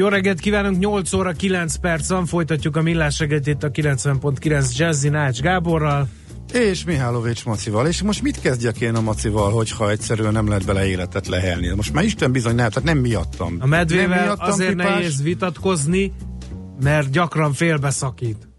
Jó reggelt kívánunk, 8 óra 9 perc folytatjuk a millás reggelit a 90.9 Jazzy Nács Gáborral. És Mihálovics Macival. És most mit kezdjek én a Macival, hogyha egyszerűen nem lehet bele életet lehelni? Most már Isten bizony nem, tehát nem miattam. A medvével nem miattam, azért pipás. nehéz vitatkozni, mert gyakran félbeszakít.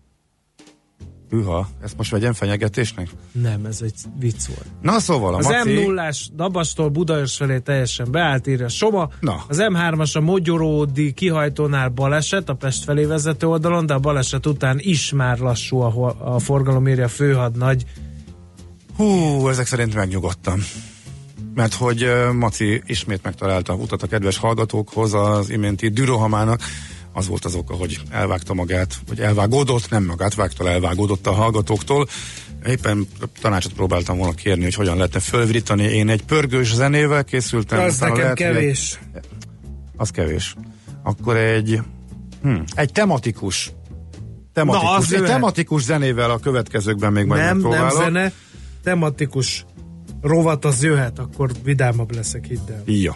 Hűha, ezt most vegyem fenyegetésnek? Nem, ez egy vicc volt. Na szóval a Az Maci... m 0 Dabastól Budaörs felé teljesen beállt, írja Soma. Na. Az M3-as a Mogyoródi kihajtónál baleset, a Pest felé vezető oldalon, de a baleset után is már lassú a, a forgalom, írja főhadnagy. Hú, ezek szerint megnyugodtam. Mert hogy Maci ismét megtalálta utat a kedves hallgatókhoz az iménti dürohamának. Az volt az oka, hogy elvágta magát, vagy elvágódott, nem magát vágta, elvágódott a hallgatóktól. Éppen tanácsot próbáltam volna kérni, hogy hogyan lehetne fölvirítani. Én egy pörgős zenével készültem. Az nekem lehet, hogy egy- kevés. Az kevés. Akkor egy, hm, egy tematikus tematikus, Na, az egy tematikus zenével a következőkben még majd Nem, nem megpróbálok. zene, tematikus rovat az jöhet, akkor vidámabb leszek, hidd el. Ja.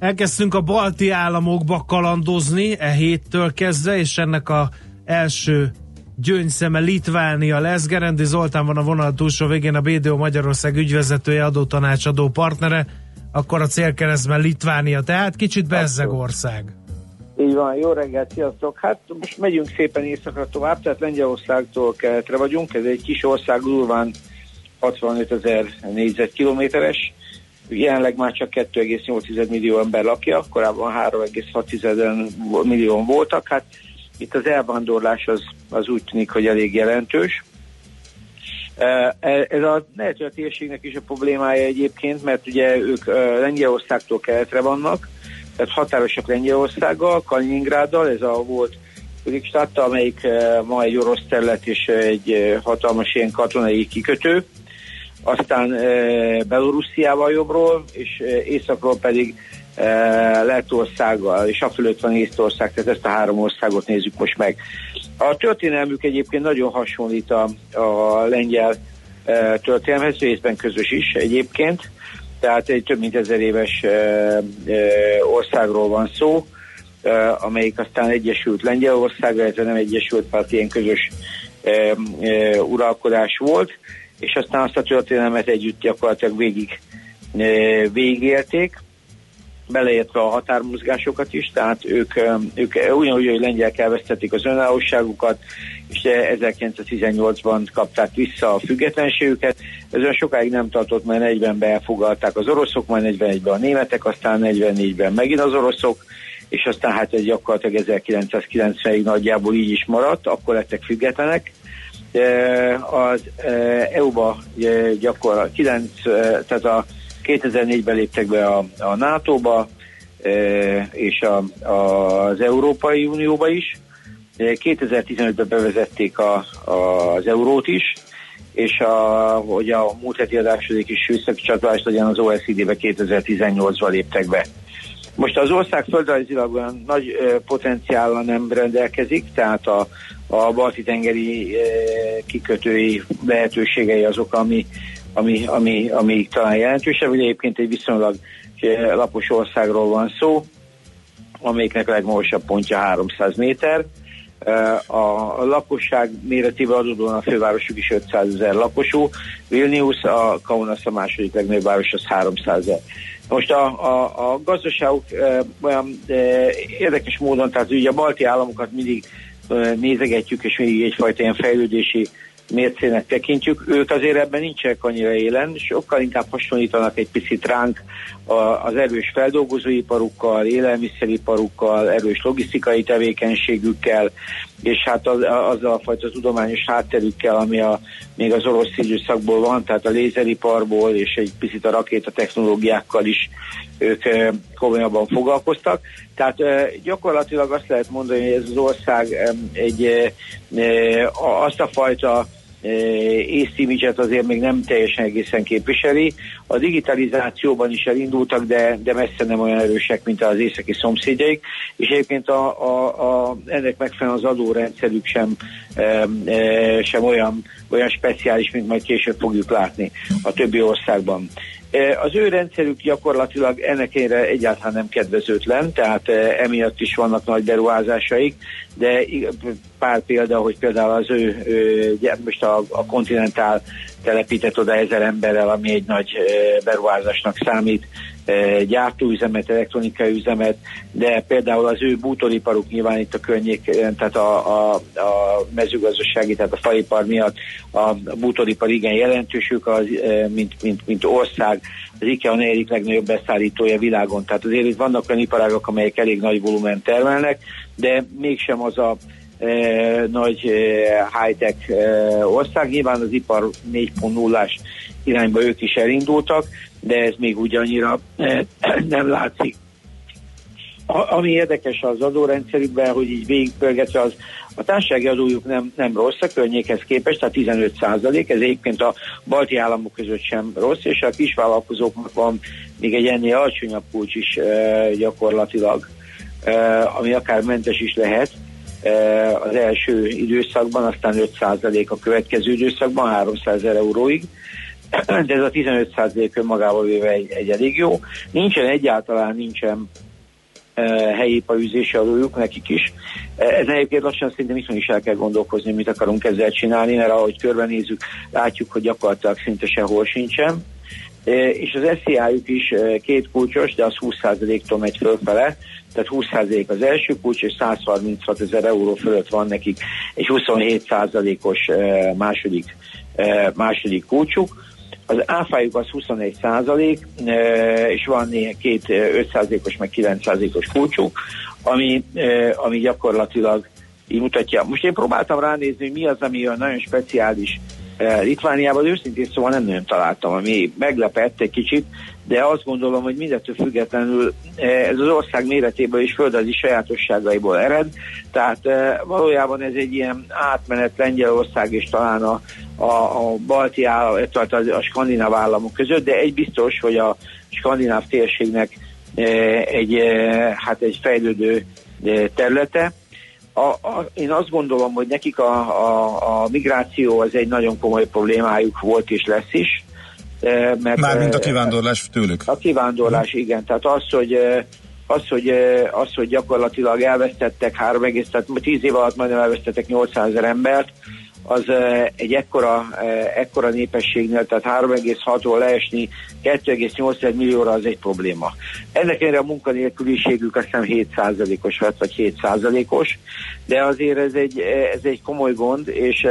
Elkezdtünk a balti államokba kalandozni e héttől kezdve, és ennek a első gyöngyszeme Litvánia lesz. Gerendi Zoltán van a vonal túlsó végén, a BDO Magyarország ügyvezetője, adótanácsadó partnere, akkor a célkeresztben Litvánia, tehát kicsit bezzeg ország. Így van, jó reggelt, sziasztok! Hát most megyünk szépen északra tovább, tehát Lengyelországtól keletre vagyunk, ez egy kis ország, durván 65 ezer négyzetkilométeres, jelenleg már csak 2,8 millió ember lakja, korábban 3,6 millió voltak, hát itt az elvándorlás az, az úgy tűnik, hogy elég jelentős. Eh, Ez a lehet, a térségnek is a problémája egyébként, mert ugye ők eh, Lengyelországtól keletre vannak, tehát határosak Lengyelországgal, Kaliningráddal, ez a volt Rikstadt, amelyik ma egy orosz terület és egy hatalmas ilyen katonai kikötő, aztán eh, Belorussziával jobbról, és eh, északról pedig eh, Lettországgal, és a fölött van Észtország, tehát ezt a három országot nézzük most meg. A történelmük egyébként nagyon hasonlít a, a lengyel történelmhez, részben közös is egyébként, tehát egy több mint ezer éves országról van szó, amelyik aztán egyesült Lengyelországra, ez nem egyesült, mert ilyen közös uralkodás volt, és aztán azt a történelmet együtt gyakorlatilag végig végigélték, beleértve a határmozgásokat is, tehát ők, ők ugyanúgy, hogy lengyelek elvesztették az önállóságukat, és eh, 1918-ban kapták vissza a függetlenségüket. Ez olyan sokáig nem tartott, mert 40-ben elfogalták az oroszok, majd 41-ben a németek, aztán 44-ben megint az oroszok, és aztán hát ez gyakorlatilag 1990-ig nagyjából így is maradt, akkor lettek függetlenek. Eh, Az EU-ba eh, gyakorlatilag 9, eh, tehát a 2004-ben léptek be a, a NATO-ba, és a, a, az Európai Unióba is. Eh, 2015-ben bevezették a, a, az eurót is, és a, hogy a múlt heti adásodik is visszacsatolás legyen az OECD-be 2018-ban léptek be. Most az ország földrajzilag olyan nagy potenciállal nem rendelkezik, tehát a, a balti tengeri ö, kikötői lehetőségei azok, ami, ami, ami, ami talán jelentősebb. Ugye egyébként egy viszonylag ö, lapos országról van szó, amelyiknek a legmagasabb pontja 300 méter. Ö, A lakosság méretében adódóan a fővárosuk is 500 ezer lakosú, Vilnius, a Kaunas a második legnagyobb város, az 300 ezer. Most a, a, a gazdaságuk e, olyan érdekes módon, tehát ugye a balti államokat mindig nézegetjük, és még egyfajta ilyen fejlődési mércének tekintjük, ők azért ebben nincsenek annyira élen, sokkal inkább hasonlítanak egy picit ránk az erős feldolgozóiparukkal, élelmiszeriparukkal, erős logisztikai tevékenységükkel, és hát az, azzal a fajta tudományos hátterükkel, ami a, még az orosz időszakból van, tehát a lézeriparból és egy picit a rakéta technológiákkal is ők komolyabban foglalkoztak. Tehát gyakorlatilag azt lehet mondani, hogy ez az ország egy azt a fajta észimicset azért még nem teljesen egészen képviseli. A digitalizációban is elindultak, de, de messze nem olyan erősek, mint az északi szomszédjaik, és egyébként a, a, a, ennek megfelelően az adórendszerük sem, e, e, sem olyan, olyan speciális, mint majd később fogjuk látni a többi országban. Az ő rendszerük gyakorlatilag ennek ennyire egyáltalán nem kedvezőtlen, tehát emiatt is vannak nagy beruházásaik, de pár példa, hogy például az ő, most a, a kontinentál telepített oda ezer emberrel, ami egy nagy beruházásnak számít, gyártóüzemet, elektronikai üzemet, de például az ő bútoriparuk nyilván itt a környék, tehát a, a, a mezőgazdasági, tehát a faipar miatt a bútoripar igen jelentős, ők az, mint, mint, mint ország, az IKEA a negyedik legnagyobb beszállítója világon. Tehát azért itt vannak olyan iparágok, amelyek elég nagy volumen termelnek, de mégsem az a e, nagy e, high-tech e, ország. Nyilván az ipar 4.0-ás irányba ők is elindultak, de ez még ugyannyira eh, nem látszik. A, ami érdekes az adórendszerükben, hogy így végigpörgetve az a társasági adójuk nem, nem rossz a környékhez képest, tehát 15 százalék, ez egyébként a balti államok között sem rossz, és a kisvállalkozóknak van még egy ennél alacsonyabb kulcs is e, gyakorlatilag, e, ami akár mentes is lehet e, az első időszakban, aztán 5 százalék a következő időszakban, 300 ezer euróig de ez a 15 százalék önmagával véve egy, egy elég jó. Nincsen egyáltalán, nincsen e, helyi iparűzési adójuk nekik is. E, ez egyébként lassan szerintem itthon is el kell gondolkozni, mit akarunk ezzel csinálni, mert ahogy körbenézzük, látjuk, hogy gyakorlatilag szinte sehol sincsen. E, és az SZIA-juk is két kulcsos, de az 20%-tól megy fölfele, tehát 20% az első kulcs, és 136 ezer euró fölött van nekik egy 27%-os e, második, második kulcsuk az áfájuk az 21 százalék, és van néha két 5 százalékos, meg 9 százalékos kulcsuk, ami, ami gyakorlatilag így mutatja. Most én próbáltam ránézni, hogy mi az, ami olyan nagyon speciális Litvániában, őszintén szóval nem nagyon találtam, ami meglepett egy kicsit, de azt gondolom, hogy mindettől függetlenül ez az ország méretéből és földrajzi sajátosságaiból ered, tehát valójában ez egy ilyen átmenet Lengyelország és talán a, a, a balti állam, tehát a, a skandináv államok között, de egy biztos, hogy a skandináv térségnek e, egy, hát egy fejlődő területe. A, a, én azt gondolom, hogy nekik a, a, a migráció az egy nagyon komoly problémájuk volt és lesz is. Mert, Mármint a kivándorlás tőlük. A kivándorlás, igen. Tehát az, hogy az, hogy, az, hogy gyakorlatilag elvesztettek három egész, tehát tíz év alatt majdnem elvesztettek 800 ezer embert, az egy ekkora, ekkora népességnél, tehát 3,6-ról leesni 2,8 millióra az egy probléma. Ennek erre a munkanélküliségük azt hiszem 7%-os vagy 7%-os, de azért ez egy, ez egy komoly gond, és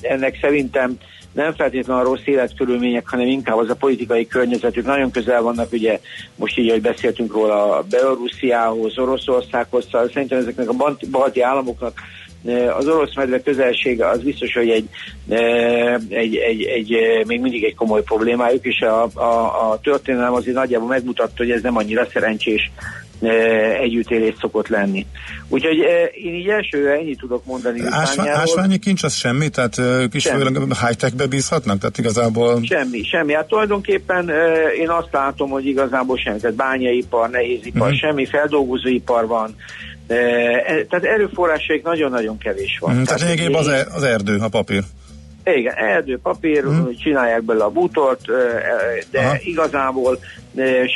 ennek szerintem nem feltétlenül a rossz életkörülmények, hanem inkább az a politikai környezetük. Nagyon közel vannak, ugye most így, hogy beszéltünk róla, Belorussziához, Oroszországhoz, szóval szerintem ezeknek a balti államoknak az orosz medve közelsége az biztos, hogy egy, egy, egy, egy, még mindig egy komoly problémájuk, és a, a, a történelem azért nagyjából megmutatta, hogy ez nem annyira szerencsés együttélés szokott lenni. Úgyhogy én így elsőre ennyit tudok mondani. Ásvá, ásványi kincs az semmi? Tehát ők is high-techbe bízhatnak? Tehát igazából... Semmi, semmi. Hát tulajdonképpen én azt látom, hogy igazából semmi. Tehát bányaipar, nehézipar, uh-huh. semmi, feldolgozóipar van, E, tehát erőforrásaik nagyon-nagyon kevés van. Mm, tehát lényegében az, e- az erdő, a papír. Igen, erdő, papír, mm. csinálják belőle a bútort, de Aha. igazából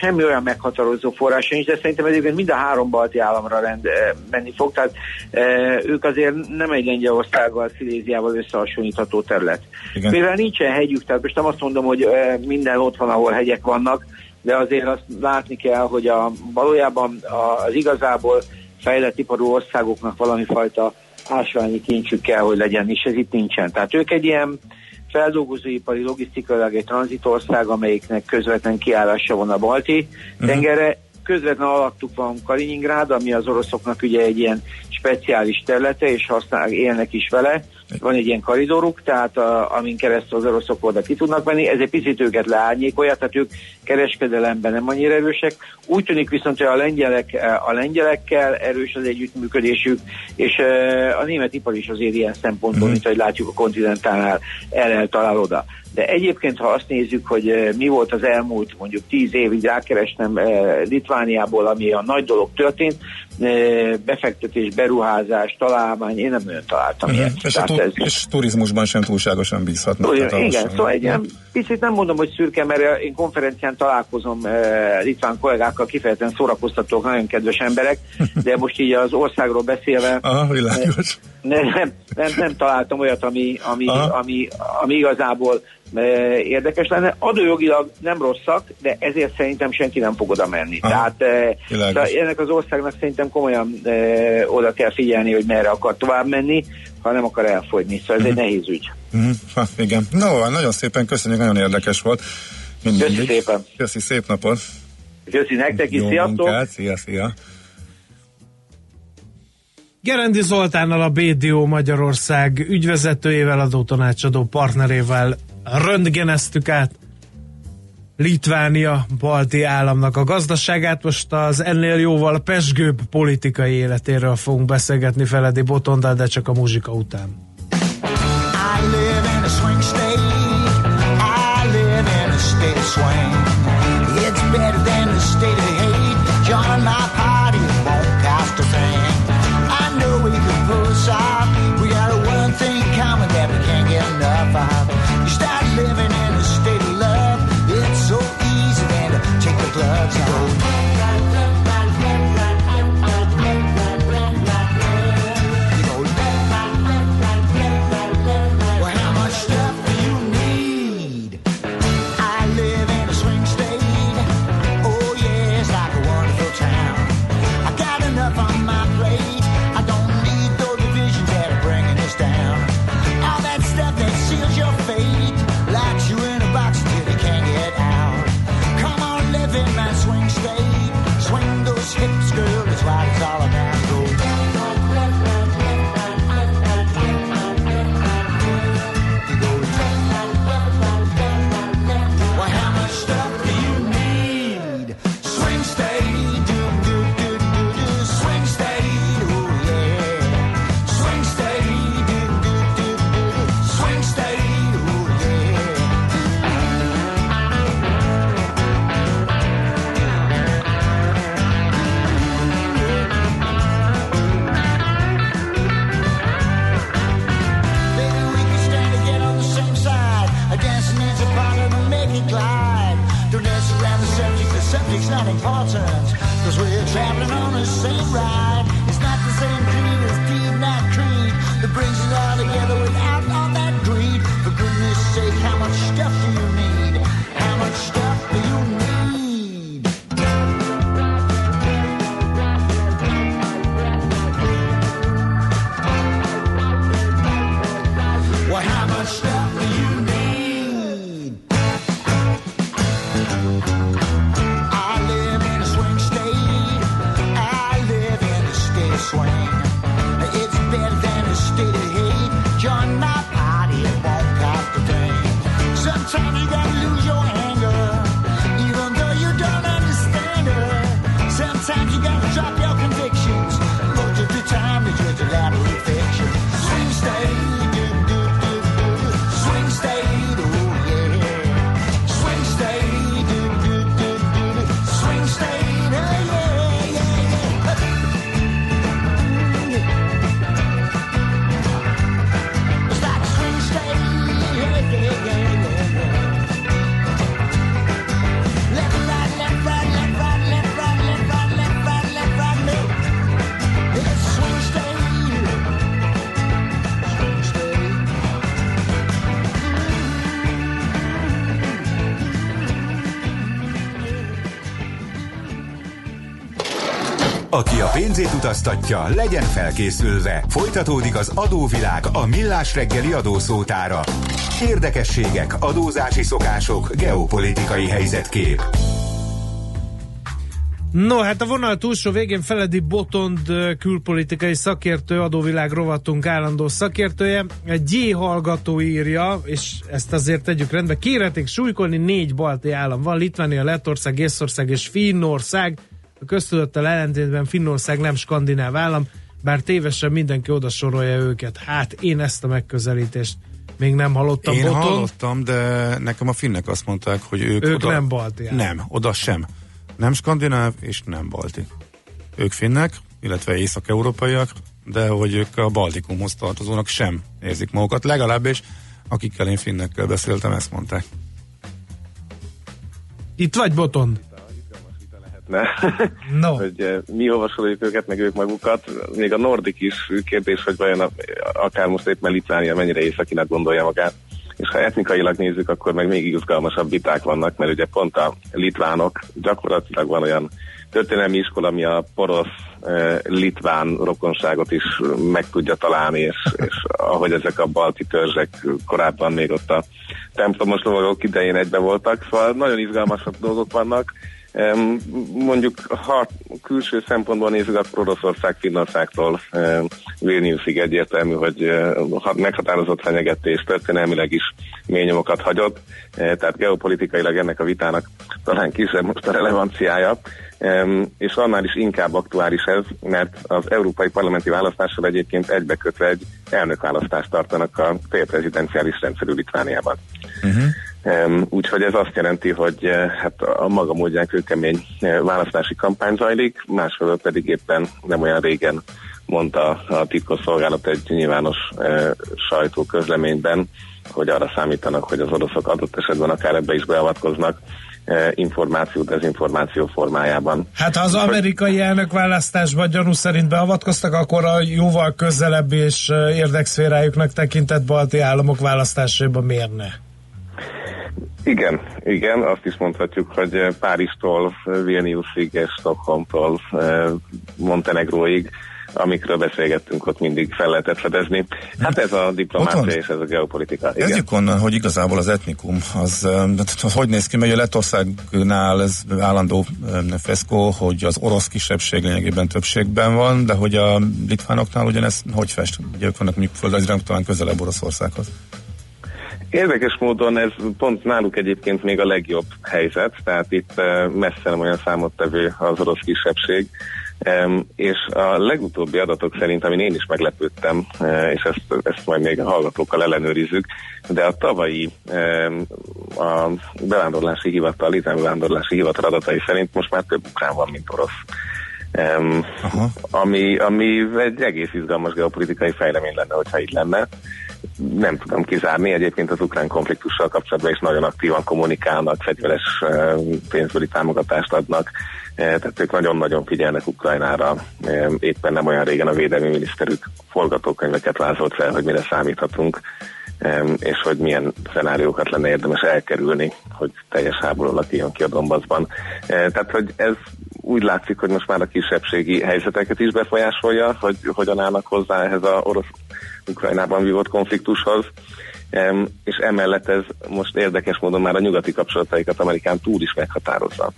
semmi olyan meghatározó forrás nincs, de szerintem egyébként mind a három balti államra rend, menni fog, tehát ők azért nem egy Lengyelországgal, Sziléziával összehasonlítható terület. Igen. Mivel nincsen hegyük, tehát most nem azt mondom, hogy minden ott van, ahol hegyek vannak, de azért azt látni kell, hogy a, valójában az igazából fejlett iparú országoknak valami fajta ásványi kincsük kell, hogy legyen, és ez itt nincsen. Tehát ők egy ilyen feldolgozóipari, logisztikailag egy tranzitország, amelyiknek közvetlen kiállása van a balti uh-huh. tengerre. Közvetlen alattuk van Kaliningrád, ami az oroszoknak ugye egy ilyen speciális területe, és használ, élnek is vele van egy ilyen karidoruk, tehát a, amin keresztül az oroszok oda ki tudnak menni, ez egy picit őket leárnyékolja, tehát ők kereskedelemben nem annyira erősek. Úgy tűnik viszont, hogy a, lengyelek, a lengyelekkel erős az együttműködésük, és a német ipar is azért ilyen szempontból, mm. mint ahogy látjuk a kontinentálnál, el talál oda. De egyébként, ha azt nézzük, hogy mi volt az elmúlt mondjuk tíz évig rákerestem Litvániából, ami a nagy dolog történt, befektetés, beruházás, találmány, én nem nagyon találtam uh-huh. ilyet. És, tu- ez... és turizmusban sem túlságosan bízhatnak. Ugyan, igen, szóval egy ilyen, picit nem mondom, hogy szürke, mert én konferencián találkozom uh, litván kollégákkal, kifejezetten szórakoztatók, nagyon kedves emberek, de most így az országról beszélve Aha, világos. Nem, nem, nem, nem találtam olyat, ami, ami, ami, ami igazából érdekes lenne. Adójogilag nem rosszak, de ezért szerintem senki nem fog oda menni. Aha, Tehát tehát ennek az országnak szerintem komolyan e, oda kell figyelni, hogy merre akar tovább menni, ha nem akar elfogyni. Szóval ez uh-huh. egy mhm. nehéz ügy. Uh-huh. Ha, igen. No, nagyon szépen köszönjük, nagyon érdekes volt. Mindig. Köszi szépen. Köszi, szép napot. Köszi nektek is, sziasztok. Munkát. Szia, szia. Gerendi Zoltánnal a BDO Magyarország ügyvezetőjével, adótanácsadó partnerével röntgeneztük át Litvánia balti államnak a gazdaságát. Most az ennél jóval pesgőbb politikai életéről fogunk beszélgetni Feledi Botondal, de csak a muzsika után. Utaztatja, legyen felkészülve. Folytatódik az adóvilág a millás reggeli adószótára. Érdekességek, adózási szokások, geopolitikai helyzetkép. No, hát a vonal túlsó végén Feledi Botond külpolitikai szakértő, adóvilág rovatunk állandó szakértője. Egy G hallgató írja, és ezt azért tegyük rendbe, kéreték súlykolni négy balti állam van, Litvánia, Lettország, Észország és Finnország. A köztudottal ellentétben Finnország nem skandináv állam, bár tévesen mindenki oda sorolja őket. Hát én ezt a megközelítést még nem hallottam. Én Botond. hallottam, de nekem a finnek azt mondták, hogy ők, Ők oda, nem balti állam. Nem, oda sem. Nem skandináv és nem balti. Ők finnek, illetve észak-európaiak, de hogy ők a Baltikumhoz tartozónak sem érzik magukat. Legalábbis akikkel én finnekkel beszéltem, ezt mondták. Itt vagy Botond? Ne. No. hogy eh, mi hova soroljuk őket, meg ők magukat. Még a Nordik is kérdés, hogy vajon a, akár most éppen Litvánia mennyire északinak gondolja magát. És ha etnikailag nézzük, akkor meg még izgalmasabb viták vannak, mert ugye pont a litvánok gyakorlatilag van olyan történelmi iskola, ami a porosz eh, litván rokonságot is meg tudja találni, és, és ahogy ezek a balti törzsek korábban még ott a templomos lovagok idején egybe voltak, szóval nagyon izgalmasabb dolgok vannak. Mondjuk, ha külső szempontból nézzük, akkor Oroszország Finnországtól Vilniusig egyértelmű, hogy eh, ha- meghatározott fenyegetés történelmileg is mély nyomokat hagyott, eh, tehát geopolitikailag ennek a vitának talán kisebb most a relevanciája, és annál is inkább aktuális ez, mert az európai parlamenti választással egyébként egybekötve egy elnökválasztást tartanak a félprezidenciális rendszerű Litvániában. Um, úgyhogy ez azt jelenti, hogy eh, hát a maga módján kőkemény eh, választási kampány zajlik, másfelől pedig éppen nem olyan régen mondta a titkosszolgálat egy nyilvános eh, sajtóközleményben, hogy arra számítanak, hogy az oroszok adott esetben akár ebbe is beavatkoznak információ, dezinformáció formájában. Hát ha az amerikai elnökválasztásban gyanú szerint beavatkoztak, akkor a jóval közelebb és érdekszférájuknak tekintett balti államok választásában miért ne? Igen, igen, azt is mondhatjuk, hogy eh, Párizstól, eh, Vilniusig és Stockholmtól eh, Montenegróig, amikről beszélgettünk, ott mindig fel lehetett fedezni. Hát ez a diplomácia és ez a geopolitika. Igen. Kezdjük onnan, hogy igazából az etnikum, az, t- hogy néz ki, mert ugye Lettországnál ez állandó feszkó, hogy az orosz kisebbség lényegében többségben van, de hogy a litvánoknál ugyanez hogy fest? Ugye ők vannak mondjuk földrajzilag talán közelebb Oroszországhoz. Érdekes módon ez pont náluk egyébként még a legjobb helyzet, tehát itt eh, messze nem olyan számottevő az orosz kisebbség, és a legutóbbi adatok szerint, amin én is meglepődtem, eh, és ezt, ezt majd még a hallgatókkal ellenőrizzük, de a tavalyi a bevándorlási hivatal, a Litván bevándorlási hivatal adatai szerint most már több ukrán van, mint orosz. Um, ami, ami egy egész izgalmas geopolitikai fejlemény lenne, hogyha így lenne. Nem tudom kizárni, egyébként az ukrán konfliktussal kapcsolatban is nagyon aktívan kommunikálnak, fegyveres pénzbeli támogatást adnak, Eh, tehát ők nagyon-nagyon figyelnek Ukrajnára. Éppen nem olyan régen a védelmi miniszterük forgatókönyveket vázolt fel, hogy mire számíthatunk, és hogy milyen szenáriókat lenne érdemes elkerülni, hogy teljes háború alakuljon ki a Donbassban. Eh, Tehát, hogy ez úgy látszik, hogy most már a kisebbségi helyzeteket is befolyásolja, hogy hogyan állnak hozzá ehhez a orosz Ukrajnában vívott konfliktushoz. És emellett ez most érdekes módon már a nyugati kapcsolataikat Amerikán túl is meghatározza.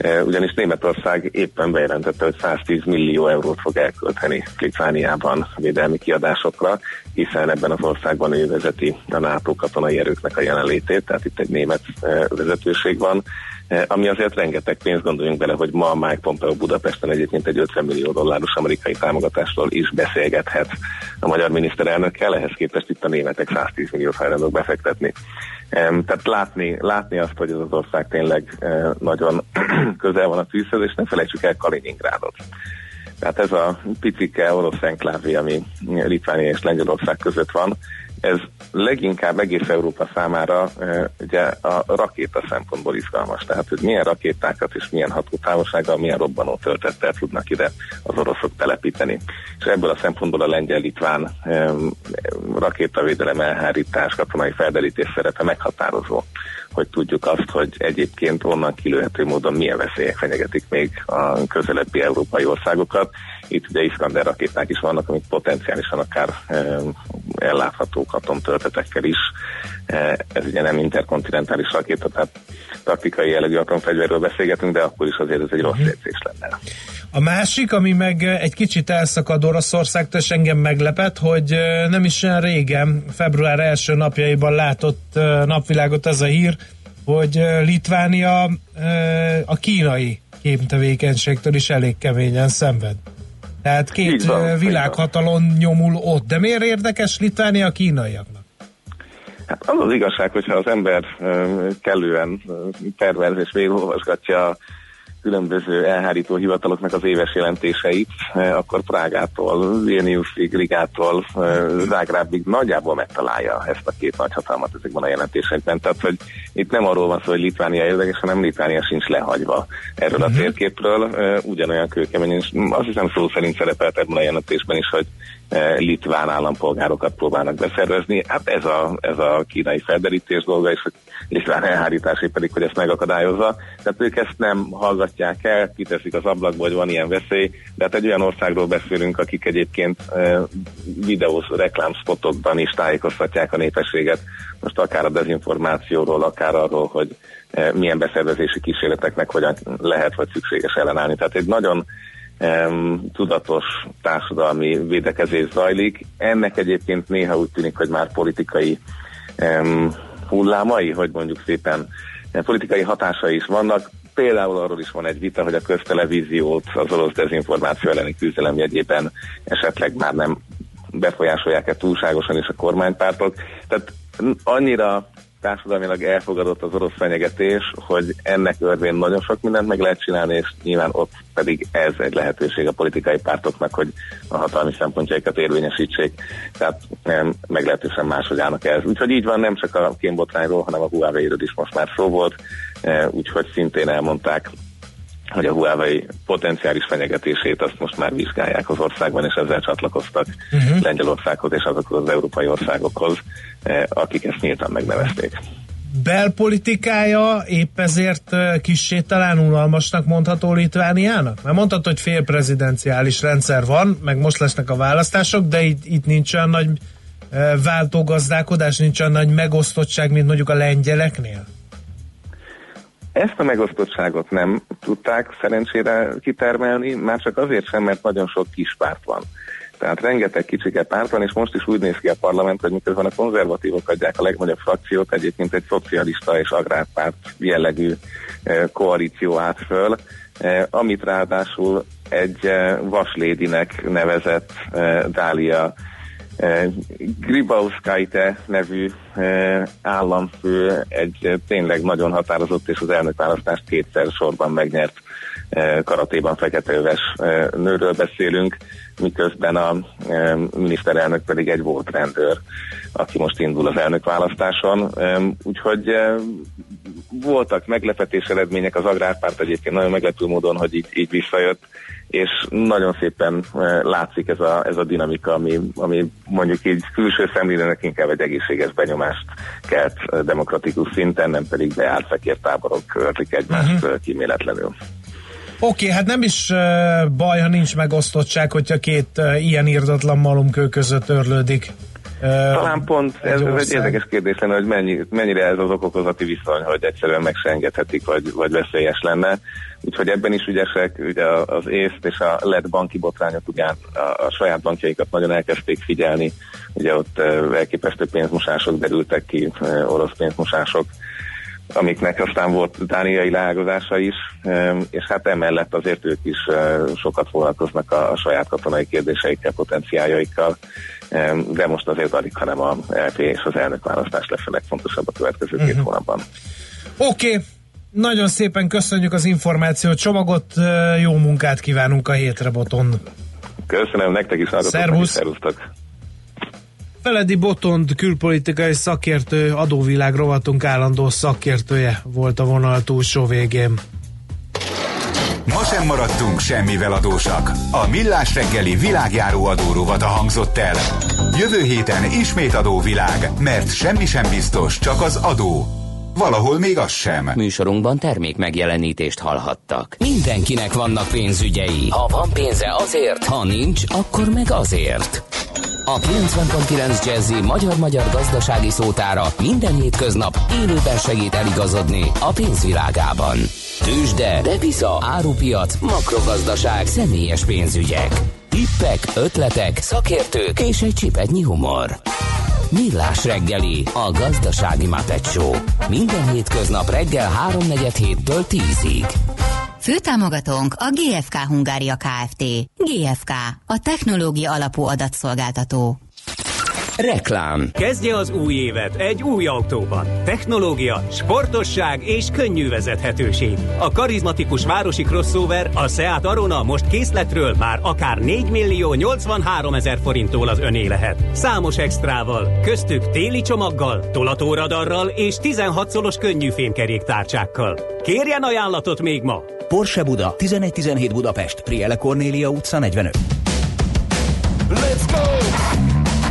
E, ugyanis Németország éppen bejelentette, hogy 110 millió eurót fog elkölteni Litvániában védelmi kiadásokra, hiszen ebben az országban ő vezeti a NATO katonai erőknek a jelenlétét, tehát itt egy német e, vezetőség van, e, ami azért rengeteg pénz, gondoljunk bele, hogy ma Mike Pompeo Budapesten egyébként egy 50 millió dolláros amerikai támogatásról is beszélgethet a magyar miniszterelnökkel, ehhez képest itt a németek 110 milliót hajlandók befektetni. Tehát látni, látni azt, hogy ez az ország tényleg eh, nagyon közel van a tűzhez, és ne felejtsük el Kaliningrádot. Tehát ez a picike orosz enklávé, ami Litvánia és Lengyelország között van, ez leginkább egész Európa számára e, ugye a rakéta szempontból izgalmas. Tehát, hogy milyen rakétákat és milyen hatótávolsággal, milyen robbanó töltettel tudnak ide az oroszok telepíteni. És ebből a szempontból a lengyel-litván e, rakétavédelem elhárítás, katonai felderítés szerepe meghatározó hogy tudjuk azt, hogy egyébként onnan kilőhető módon milyen veszélyek fenyegetik még a közelebbi európai országokat. Itt ugye Iskander rakéták is vannak, amik potenciálisan akár e, elláthatók atomtöltetekkel is. E, ez ugye nem interkontinentális rakéta, tehát taktikai jellegű atomfegyverről beszélgetünk, de akkor is azért ez egy rossz érzés lenne. A másik, ami meg egy kicsit elszakad Oroszországtól, és engem meglepet, hogy nem is olyan régen, február első napjaiban látott napvilágot ez a hír, hogy Litvánia a kínai kémtevékenységtől is elég keményen szenved. Tehát két van, világhatalon nyomul ott. De miért érdekes Litvánia a kínaiaknak? Hát az az igazság, hogyha az ember kellően tervez és végigolvasgatja különböző elhárító hivataloknak az éves jelentéseit, eh, akkor Prágától, Vilniusig, Rigától, eh, Zágrábig nagyjából megtalálja ezt a két nagy hatalmat ezekben a jelentésekben. Tehát, hogy itt nem arról van szó, hogy Litvánia érdekes, hanem Litvánia sincs lehagyva erről a mhm. térképről. Eh, ugyanolyan kőkemény, és azt hiszem szó szerint szerepelt ebben a jelentésben is, hogy litván állampolgárokat próbálnak beszervezni. Hát ez a, ez a kínai felderítés dolga, és a litván elhárításé pedig, hogy ezt megakadályozza. Tehát ők ezt nem hallgatják el, kiteszik az ablakból, hogy van ilyen veszély, de hát egy olyan országról beszélünk, akik egyébként videós reklámspotokban is tájékoztatják a népességet, most akár a dezinformációról, akár arról, hogy milyen beszervezési kísérleteknek hogyan lehet vagy szükséges ellenállni. Tehát egy nagyon tudatos társadalmi védekezés zajlik. Ennek egyébként néha úgy tűnik, hogy már politikai hullámai, hogy mondjuk szépen politikai hatásai is vannak. Például arról is van egy vita, hogy a köztelevíziót az orosz dezinformáció elleni küzdelem jegyében esetleg már nem befolyásolják-e túlságosan is a kormánypártok. Tehát annyira társadalmilag elfogadott az orosz fenyegetés, hogy ennek örvén nagyon sok mindent meg lehet csinálni, és nyilván ott pedig ez egy lehetőség a politikai pártoknak, hogy a hatalmi szempontjaikat érvényesítsék. Tehát nem, meglehetősen máshogy állnak ez. Úgyhogy így van, nem csak a kémbotrányról, hanem a huawei is most már szó volt, e, úgyhogy szintén elmondták hogy a Huawei potenciális fenyegetését azt most már vizsgálják az országban, és ezzel csatlakoztak uh-huh. Lengyelországhoz és azokhoz az európai országokhoz, eh, akik ezt nyíltan megnevezték. Belpolitikája épp ezért eh, kissé talán unalmasnak mondható Litvániának? Mert mondhatod, hogy félprezidenciális rendszer van, meg most lesznek a választások, de itt, itt nincs olyan nagy eh, váltógazdálkodás, nincs olyan nagy megosztottság, mint mondjuk a lengyeleknél? Ezt a megosztottságot nem tudták szerencsére kitermelni, már csak azért sem, mert nagyon sok kis párt van. Tehát rengeteg kicsike párt van, és most is úgy néz ki a parlament, hogy miközben a konzervatívok adják a legnagyobb frakciót, egyébként egy szocialista és agrárpárt jellegű eh, koalíció állt föl, eh, amit ráadásul egy eh, vaslédinek nevezett Dália Gribauskaite nevű államfő egy tényleg nagyon határozott és az elnökválasztást kétszer sorban megnyert karatéban feketeöves nőről beszélünk, miközben a miniszterelnök pedig egy volt rendőr, aki most indul az elnökválasztáson. Úgyhogy voltak meglepetés eredmények, az agrárpárt egyébként nagyon meglepő módon, hogy így, így visszajött, és nagyon szépen látszik ez a, ez a dinamika, ami, ami mondjuk így külső szemlélőnek inkább egy egészséges benyomást kelt demokratikus szinten, nem pedig beállt fekér táborok körlik egymást uh-huh. kíméletlenül. Oké, okay, hát nem is baj, ha nincs megosztottság, hogyha két ilyen írdatlan malomkő között örlődik. Talán pont ez, ez egy érdekes kérdés lenne, hogy mennyi, mennyire ez az okokozati viszony, hogy egyszerűen meg se engedhetik, vagy, vagy veszélyes lenne. Úgyhogy ebben is ügyesek, ugye az észt és a lett banki botrányok ugyan a, a saját bankjaikat nagyon elkezdték figyelni. Ugye ott elképesztő pénzmosások derültek ki, orosz pénzmosások amiknek aztán volt dániai leágazása is, és hát emellett azért ők is sokat foglalkoznak a, saját katonai kérdéseikkel, potenciáljaikkal, de most azért alig, hanem a LP és az elnökválasztás lesz a legfontosabb a következő uh-huh. két hónapban. Oké, okay. Nagyon szépen köszönjük az információt, csomagot, jó munkát kívánunk a hétre, Boton. Köszönöm, nektek is Szervusz. Szervusztok. Feledi Botond külpolitikai szakértő, adóvilág rovatunk állandó szakértője volt a vonal túlsó végén. Ma sem maradtunk semmivel adósak. A Millás reggeli világjáró adórovata hangzott el. Jövő héten ismét adóvilág, mert semmi sem biztos, csak az adó. Valahol még az sem. Műsorunkban termék megjelenítést hallhattak. Mindenkinek vannak pénzügyei. Ha van pénze azért, ha nincs, akkor meg azért. A 90.9 Jazzy magyar-magyar gazdasági szótára minden hétköznap élőben segít eligazodni a pénzvilágában. Tősde, depisza, árupiac, makrogazdaság, személyes pénzügyek. Tippek, ötletek, szakértők és egy csipetnyi humor. Millás reggeli, a gazdasági mapetsó. Minden hétköznap reggel 3.47-től 10-ig. Főtámogatónk a GFK Hungária Kft. GFK, a technológia alapú adatszolgáltató. Reklám. Kezdje az új évet egy új autóban. Technológia, sportosság és könnyű vezethetőség. A karizmatikus városi crossover, a Seat Arona most készletről már akár 4 millió 83 ezer forinttól az öné lehet. Számos extrával, köztük téli csomaggal, tolatóradarral és 16 szolos könnyű fémkeréktárcsákkal. Kérjen ajánlatot még ma! Porsche Buda, 1117 Budapest, Priele Cornélia utca 45. Let's go!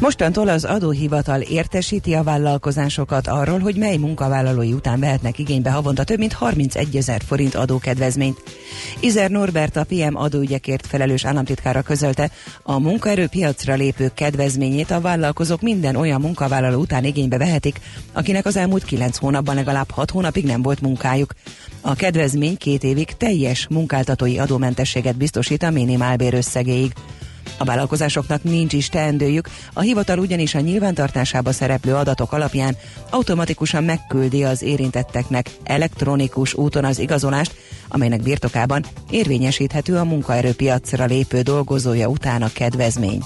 Mostantól az adóhivatal értesíti a vállalkozásokat arról, hogy mely munkavállalói után vehetnek igénybe havonta több mint 31 ezer forint adókedvezményt. Izer Norbert a PM adóügyekért felelős államtitkára közölte, a munkaerőpiacra lépők kedvezményét a vállalkozók minden olyan munkavállaló után igénybe vehetik, akinek az elmúlt 9 hónapban legalább 6 hónapig nem volt munkájuk. A kedvezmény két évig teljes munkáltatói adómentességet biztosít a minimálbér összegéig. A vállalkozásoknak nincs is teendőjük, a hivatal ugyanis a nyilvántartásába szereplő adatok alapján automatikusan megküldi az érintetteknek elektronikus úton az igazolást, amelynek birtokában érvényesíthető a munkaerőpiacra lépő dolgozója után a kedvezmény.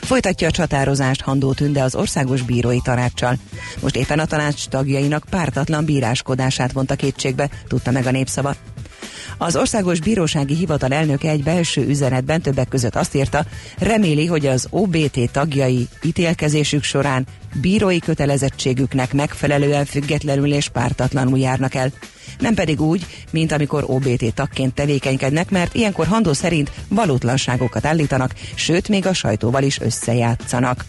Folytatja a csatározást Handó Tünde az Országos Bírói Tanácssal. Most éppen a tanács tagjainak pártatlan bíráskodását vonta kétségbe, tudta meg a népszava. Az Országos Bírósági Hivatal elnöke egy belső üzenetben többek között azt írta, reméli, hogy az OBT tagjai ítélkezésük során bírói kötelezettségüknek megfelelően függetlenül és pártatlanul járnak el. Nem pedig úgy, mint amikor OBT tagként tevékenykednek, mert ilyenkor Handó szerint valótlanságokat állítanak, sőt még a sajtóval is összejátszanak.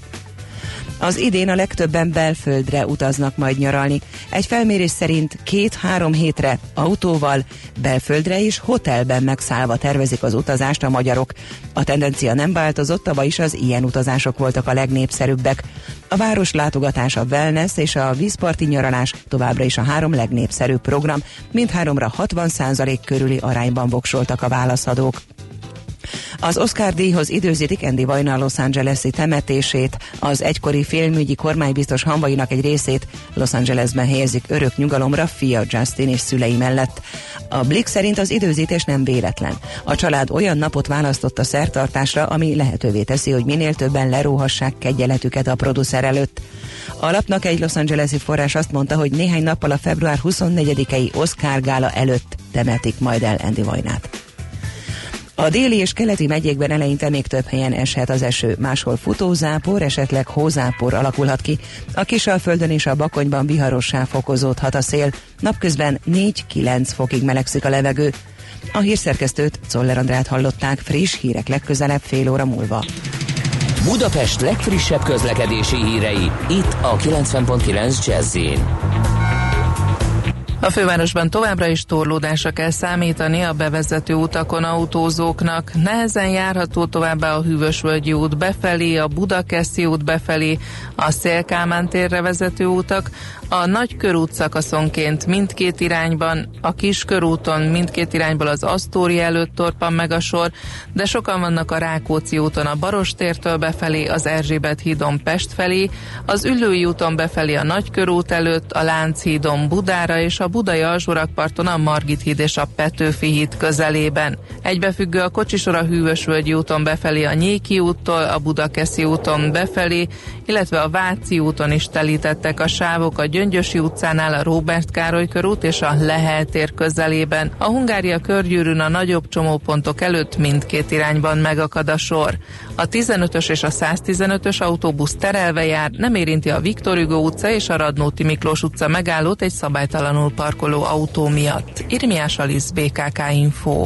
Az idén a legtöbben belföldre utaznak majd nyaralni. Egy felmérés szerint két-három hétre autóval, belföldre és hotelben megszállva tervezik az utazást a magyarok. A tendencia nem változott, tavaly is az ilyen utazások voltak a legnépszerűbbek. A város látogatása wellness és a vízparti nyaralás továbbra is a három legnépszerűbb program, mindháromra 60% körüli arányban voksoltak a válaszadók. Az Oscar díjhoz időzítik Andy Vajna Los Angeles-i temetését. Az egykori filmügyi kormánybiztos hanvainak egy részét Los Angelesben helyezik örök nyugalomra fia Justin és szülei mellett. A Blick szerint az időzítés nem véletlen. A család olyan napot választott a szertartásra, ami lehetővé teszi, hogy minél többen leróhassák kegyeletüket a producer előtt. A lapnak egy Los Angeles-i forrás azt mondta, hogy néhány nappal a február 24-i Oscar gála előtt temetik majd el Andy Vajnát. A déli és keleti megyékben eleinte még több helyen eshet az eső, máshol futózápor, esetleg hózápor alakulhat ki. A Kisalföldön és a Bakonyban viharossá fokozódhat a szél, napközben 4-9 fokig melegszik a levegő. A hírszerkesztőt Czoller Andrát hallották friss hírek legközelebb fél óra múlva. Budapest legfrissebb közlekedési hírei, itt a 90.9 jazz a fővárosban továbbra is torlódásra kell számítani a bevezető utakon autózóknak. Nehezen járható továbbá a Hűvösvölgyi út befelé, a Budakeszi út befelé, a Szélkámán térre vezető utak, A nagy körút szakaszonként mindkét irányban, a kis körúton mindkét irányból az Asztóri előtt torpan meg a sor, de sokan vannak a Rákóczi úton a Barostértől befelé, az Erzsébet hídon Pest felé, az Üllői úton befelé a Nagykörút előtt, a Lánchídon Budára és a Budai alsórakparton a Margit híd és a Petőfi híd közelében. Egybefüggő a kocsisor a Hűvösvölgyi úton befelé a Nyéki úttól, a Budakeszi úton befelé, illetve a Váci úton is telítettek a sávok a Gyöngyösi utcánál, a Róbert Károly körút és a Lehel tér közelében. A Hungária körgyűrűn a nagyobb csomópontok előtt mindkét irányban megakad a sor. A 15-ös és a 115-ös autóbusz terelve jár, nem érinti a Viktor Hugo utca és a Radnóti Miklós utca megállót egy szabálytalanul parkoló autó miatt. Irmiás Alisz, BKK Info.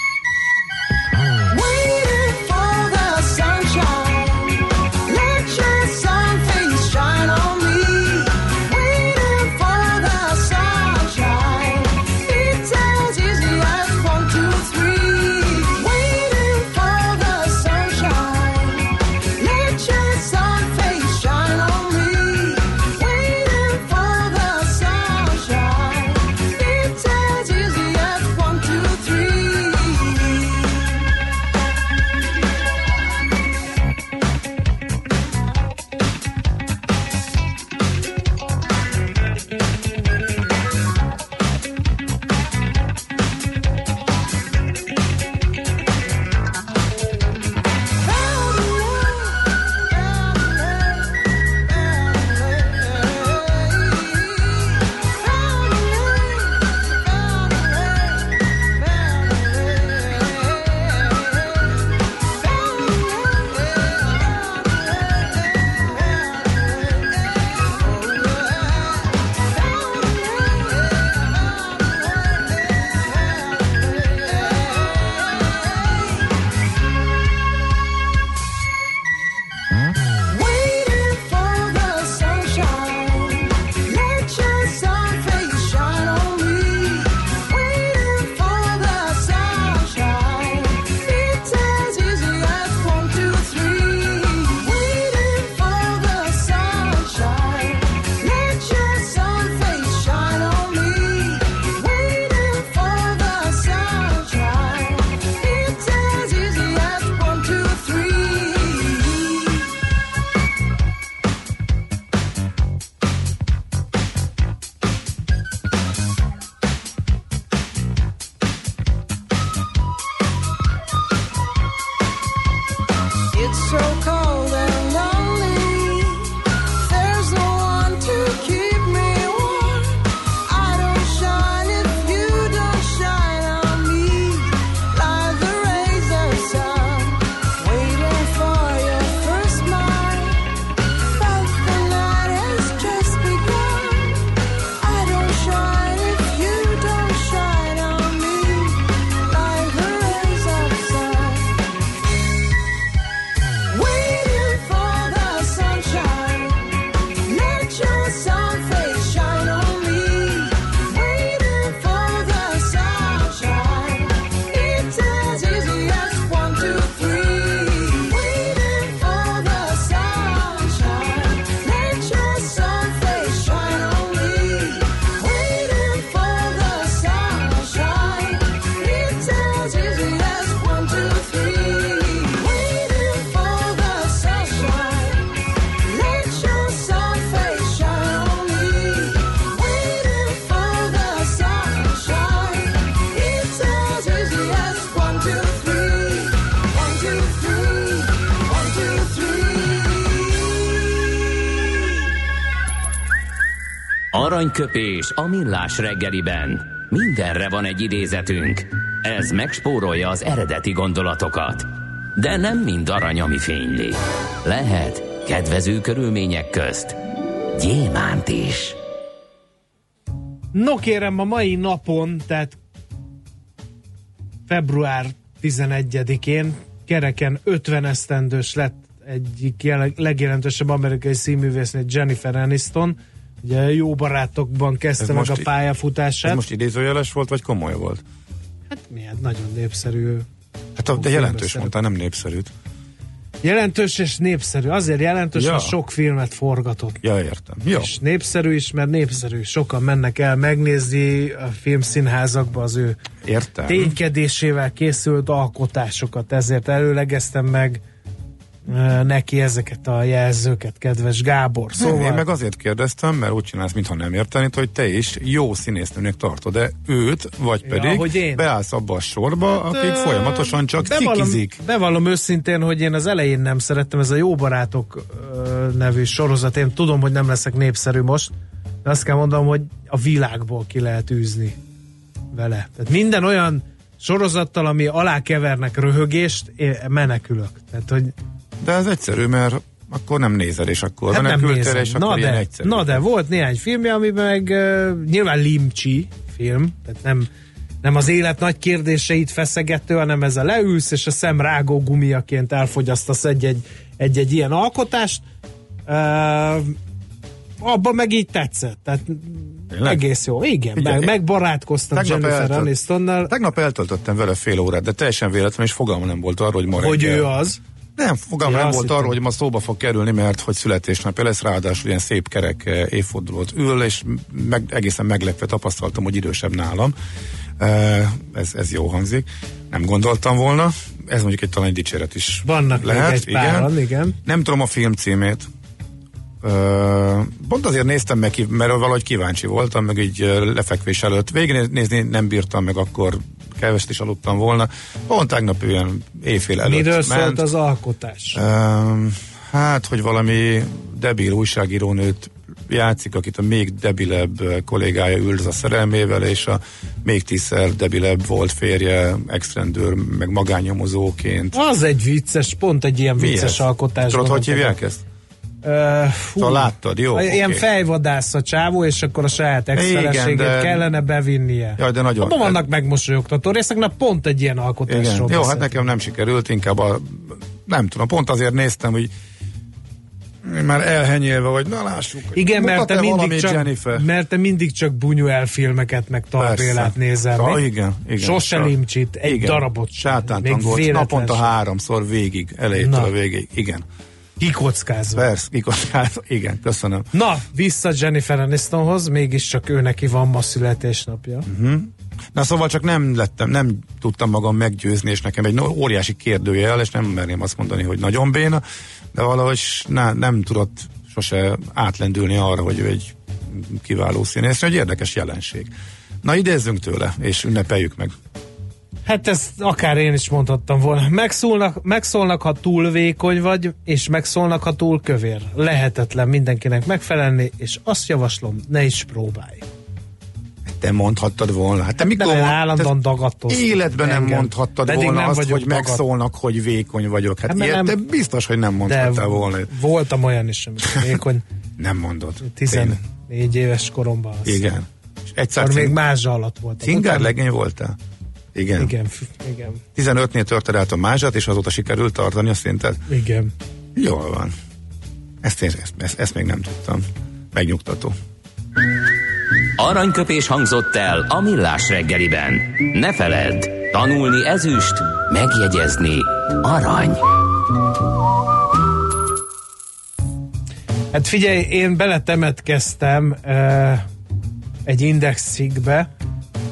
Aranyköpés a millás reggeliben. Mindenre van egy idézetünk. Ez megspórolja az eredeti gondolatokat. De nem mind arany, ami fényli. Lehet kedvező körülmények közt gyémánt is. No kérem, a mai napon, tehát február 11-én kereken 50 esztendős lett egyik legjelentősebb amerikai színművésznél Jennifer Aniston, Ugye jó barátokban kezdte meg a pályafutását. Ez most idézőjeles volt, vagy komoly volt? Hát milyen nagyon népszerű. Hát a, de jelentős mondta, nem népszerűt. Jelentős és népszerű. Azért jelentős, Ja. mert sok filmet forgatott. Ja, értem. Jó. És népszerű is, mert népszerű. Sokan mennek el megnézni a filmszínházakba az ő Értem. ténykedésével készült alkotásokat. Ezért előlegeztem meg neki ezeket a jelzőket, kedves Gábor. Szóval... Szóval Én meg azért kérdeztem, mert úgy csinálsz, mintha nem értenéd, hogy te is jó színésznőnek tartod, de őt, vagy Ja, pedig hogy én. beállsz abba a sorba, akik ö, folyamatosan csak bevallom, cikizik. Bevallom őszintén, hogy én az elején nem szerettem, ez a Jó Barátok nevű sorozat, én tudom, hogy nem leszek népszerű most, de azt kell mondanom, hogy a világból ki lehet űzni vele. Tehát minden olyan sorozattal, ami alá kevernek röhögést, én menekülök. Tehát, hogy De ez egyszerű, mert akkor nem nézel, és akkor hát nem nézem. és akkor Na ilyen de, egyszerű. na de, volt néhány filmje, amiben meg uh, nyilván Limcsi film, tehát nem, nem az élet nagy kérdéseit feszegető, hanem ez a leülsz, és a szem rágó gumiaként elfogyasztasz egy-egy, egy-egy ilyen alkotást. Uh, abban meg így tetszett. Tehát Tényleg? egész jó. Igen, Figyelj, meg, megbarátkoztam tegnap Jennifer eltölt- Anistonnal, Tegnap eltöltöttem vele fél órát, de teljesen véletlen, és fogalma nem volt arról, hogy ma hogy reggel- ő az. Nem, fogalma Ja, nem volt arról, hogy ma szóba fog kerülni, mert hogy születésnapja lesz, ráadásul ilyen szép kerek eh, évfordulót ül, és meg, egészen meglepve tapasztaltam, hogy idősebb nálam. Eh, Ez, ez jó hangzik. Nem gondoltam volna. Ez mondjuk egy talán egy dicséret is Vannak lehet. még egy páran, igen. Nem tudom a film címét. Pont azért néztem meg, mert valahogy kíváncsi voltam, meg így lefekvés előtt. Végignézni nem bírtam, meg akkor keveset is aludtam volna. Pont tegnap ilyen éjfél előtt Miről ment. szólt az alkotás? Hát, hogy valami debil újságírónőt játszik, akit a még debilebb kollégája üldöz a szerelmével, és a még tízszer debilebb volt férje, extrendőr, meg magánnyomozóként. Az egy vicces, pont egy ilyen Mi vicces ez? alkotás. Tudod, hogy hívják ezt? Uh, Szóval láttad, jó, Ilyen oké. fejvadász a csávó, és akkor a saját Igen, de- kellene bevinnie. Jaj, de nagyon- Abban vannak megmosolyogtató részek, na pont egy ilyen alkotásról. Jó, hát nekem nem sikerült, inkább a, nem tudom, pont azért néztem, hogy már elhenyélve, hogy na lássuk. Igen, mert te, mindig csak, Jennifer? mert te mindig csak Bunyuel filmeket, meg Tarbélát nézel. Ja, mi? igen, igen. Sose Sa- limcsit, egy igen. darabot sem. Sátántangolt, véletlen naponta háromszor végig, elejétől Na. végig. Igen. Kikockázva. Persze, kikockázva. Igen, köszönöm. Na, vissza Jennifer Anistonhoz, mégiscsak ő neki van ma születésnapja. Uh-huh. Na szóval csak nem lettem, nem tudtam magam meggyőzni, és nekem egy óriási kérdőjel, és nem merném azt mondani, hogy nagyon béna, de valahogy na, nem tudott sose átlendülni arra, hogy ő egy kiváló színész, egy érdekes jelenség. Na idézzünk tőle, és ünnepeljük meg. Hát ezt akár én is mondhattam volna. Megszólnak, megszólnak, ha túl vékony vagy, és megszólnak, ha túl kövér. Lehetetlen mindenkinek megfelelni, és azt javaslom, ne is próbálj. Te mondhattad volna. Hát te mikor nem, állandóan dagadtoztat Életben nem engem. mondhattad Pedig volna nem azt, hogy dagadt. megszólnak, hogy vékony vagyok. Hát, Hát, ilyet, nem- te biztos, hogy nem mondhattál volna. voltam olyan is, amikor vékony Nem mondod. 14 éves koromban. azt Igen. És egyszer Akkor még cing- mázsa alatt voltam. cingár legény voltál? Igen. Igen, igen, 15-nél törted át a mázsát, és azóta sikerült tartani a szintet? igen. Jól van. Ezt, én, ezt, ezt, ezt még nem tudtam. Megnyugtató. Aranyköpés hangzott el a millás reggeliben. Ne feledd, tanulni ezüst, megjegyezni arany. Hát figyelj, én beletemetkeztem uh, egy index cikkbe,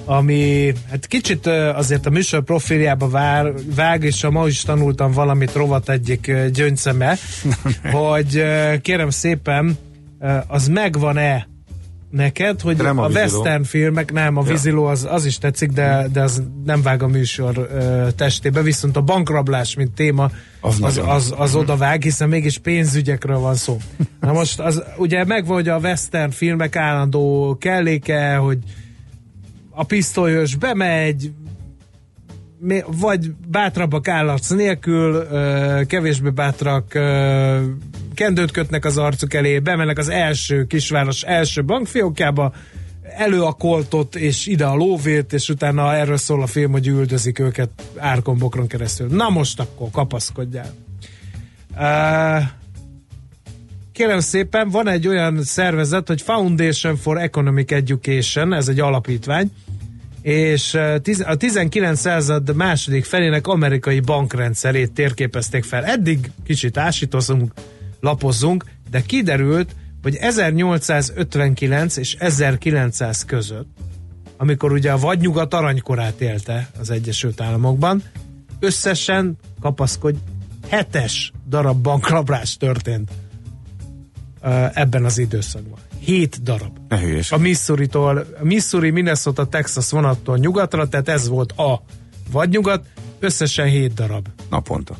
ami hát kicsit azért a műsor profiljába vár, vág, és a ma is tanultam valamit rovat egyik gyöngyszeme, hogy kérem szépen, az megvan-e neked, hogy Nem a a, víziló. western filmek, nem, a Ja. víziló az, az is tetszik, de, de az nem vág a műsor testébe, viszont a bankrablás, mint téma, Az az, az, az, az oda vág, hiszen mégis pénzügyekről van szó. Na most az, ugye megvan, hogy a western filmek állandó kelléke, hogy a pisztolyos bemegy, vagy bátrabbak állatsz nélkül, kevésbé bátrak kendőt kötnek az arcuk elé, bemennek az első kisváros első bankfiókjába, elő a koltot, és ide a lóvét, és utána erről szól a film, hogy üldözik őket árkombokron keresztül. Na most akkor kapaszkodjál. Uh, kérem szépen, van egy olyan szervezet, hogy Foundation for Economic Education, ez egy alapítvány, és a 19. század második felének amerikai bankrendszerét térképezték fel. Eddig kicsit ásítozunk, lapozzunk, de kiderült, hogy 1859 és 1900 között, amikor ugye a vadnyugat aranykorát élte az Egyesült Államokban, összesen kapaszkodj, hetes darab bankrablás történt ebben az időszakban. Hét darab. Ne A Missouri-tól, Missouri, Minnesota, Texas vonattól nyugatra, tehát ez volt a vadnyugat, összesen hét darab. Naponta.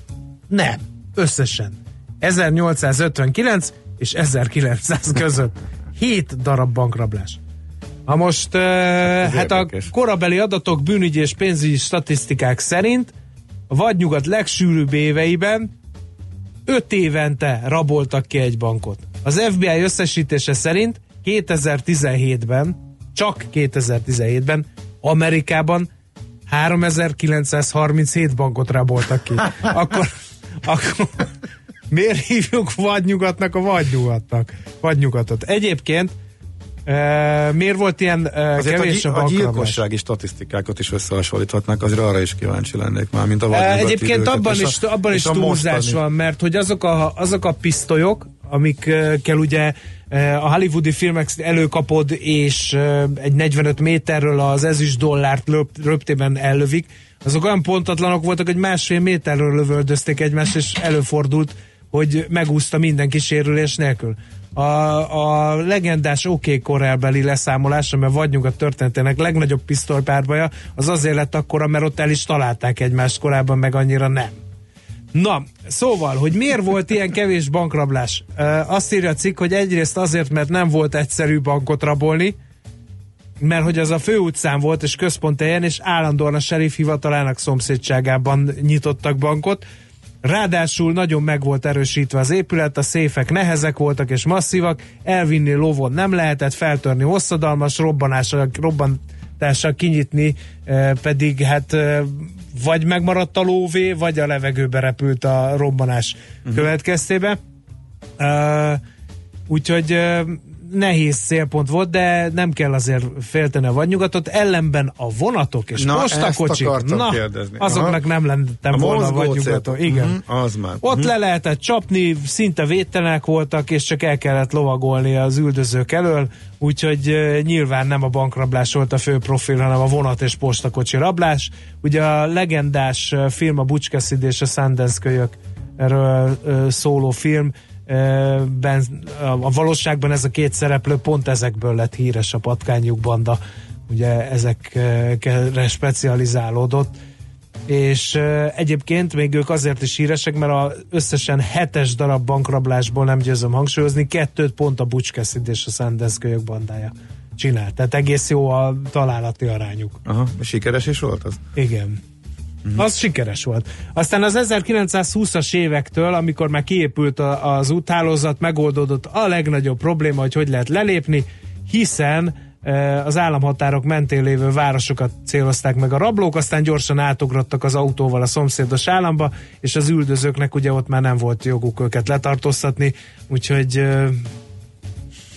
Nem, összesen. 1859 és 1900 között. Hét darab bankrablás. Ha most uh, hát érdekes. a korabeli adatok, bűnügyi és pénzügyi statisztikák szerint a vadnyugat legsűrűbb éveiben öt évente raboltak ki egy bankot. Az FBI összesítése szerint 2017-ben, csak 2017-ben Amerikában 3937 bankot raboltak ki. akkor, akkor miért hívjuk vadnyugatnak a vadnyugatnak? Vadnyugatot. Egyébként Uh, miért volt ilyen uh, kevés a, a, a gyilkossági statisztikákat is összehasonlíthatnak, azért arra is kíváncsi lennék már, mint a uh, Egyébként abban is, a, abban is túlzás mostani. van, mert hogy azok a, azok a pisztolyok, amikkel ugye a hollywoodi filmek előkapod, és egy 45 méterről az ezüst dollárt löp, röptében ellövik, azok olyan pontatlanok voltak, hogy másfél méterről lövöldözték egymást, és előfordult, hogy megúszta minden kísérülés nélkül. A, a legendás OK korelbeli leszámolás, mert vadnyugat történetének legnagyobb pisztolypárbaja, az azért lett akkora, mert ott el is találták egymást korábban, meg annyira nem. Na, szóval, hogy miért volt ilyen kevés bankrablás? Azt írja a cikk, hogy egyrészt azért, mert nem volt egyszerű bankot rabolni, mert hogy az a főutcán volt, és központ helyen, és állandóan a sheriff hivatalának szomszédságában nyitottak bankot. Ráadásul nagyon meg volt erősítve az épület, a széfek nehezek voltak és masszívak, elvinni lovon nem lehetett, feltörni hosszadalmas, robbanással, robbantással kinyitni, pedig hát vagy megmaradt a lóvé, vagy a levegőbe repült a robbanás uh-huh. következtében. Uh, úgyhogy uh, nehéz szélpont volt, de nem kell azért félteni a vadnyugatot, ellenben a vonatok és na, postakocsik, na, kérdezni. azoknak Aha. nem lennem volna a vadnyugaton. Igen. Uh-huh, az már. Ott uh-huh. le lehetett csapni, szinte védtelenek voltak, és csak el kellett lovagolni az üldözők elől, úgyhogy uh, nyilván nem a bankrablás volt a fő profil, hanem a vonat és postakocsi rablás. Ugye a legendás film, a Butch Cassidy és a Sundance kölyök erről uh, szóló film, ben, a valóságban ez a két szereplő pont ezekből lett híres a patkányuk banda, ugye ezekre specializálódott, és egyébként még ők azért is híresek, mert a összesen hetes darab bankrablásból nem győzöm hangsúlyozni, kettőt pont a Butch Cassidy és a Sundance kölyök bandája csinált. Tehát egész jó a találati arányuk. Aha, sikeres is volt az? Igen. Uh-huh. Az sikeres volt. Aztán az 1920-as évektől, amikor már kiépült a, az úthálózat, megoldódott a legnagyobb probléma, hogy hogy lehet lelépni, hiszen e, az államhatárok mentén lévő városokat célozták meg a rablók, aztán gyorsan átugrottak az autóval a szomszédos államba, és az üldözőknek ugye ott már nem volt joguk őket letartóztatni, úgyhogy e,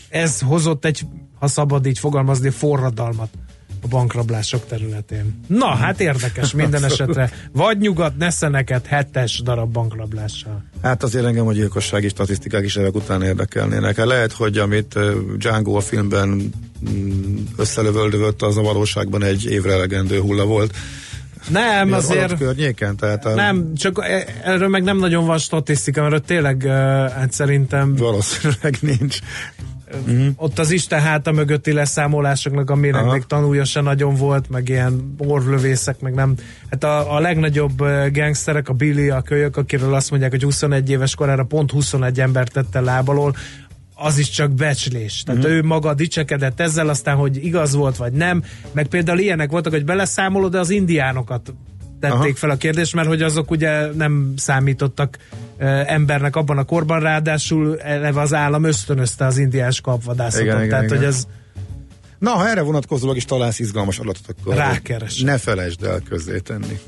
ez hozott egy, ha szabad így fogalmazni, forradalmat a bankrablások területén. Na, hát érdekes minden esetre. Vagy nyugat, neszeneket hetes darab bankrablással. Hát azért engem a gyilkossági statisztikák is ezek után érdekelnének. Hát lehet, hogy amit Django a filmben mm, összelövöldövött, az a valóságban egy évre elegendő hulla volt. Nem, Mi azért... környéken? Tehát a... Nem, csak e- erről meg nem nagyon van statisztika, mert tényleg hát szerintem... Valószínűleg nincs. Uh-huh. Ott az Isten háta mögötti leszámolásoknak, amire Aha. még tanulja se nagyon volt, meg ilyen orvlövészek, meg nem. Hát a, a legnagyobb gangsterek, a Billy, a kölyök, akiről azt mondják, hogy 21 éves korára pont 21 ember tette lábalól, az is csak becslés. Tehát uh-huh. ő maga dicsekedett ezzel, aztán, hogy igaz volt, vagy nem. Meg például ilyenek voltak, hogy beleszámolod, de az indiánokat tették Aha. fel a kérdést, mert hogy azok ugye nem számítottak embernek abban a korban, ráadásul eleve az állam ösztönözte az indiás kapvadászatot. Igen, tehát, igen, hogy ez Na, ha erre vonatkozólag is találsz izgalmas adatot, akkor Rákeres. ne felejtsd el közzé tenni.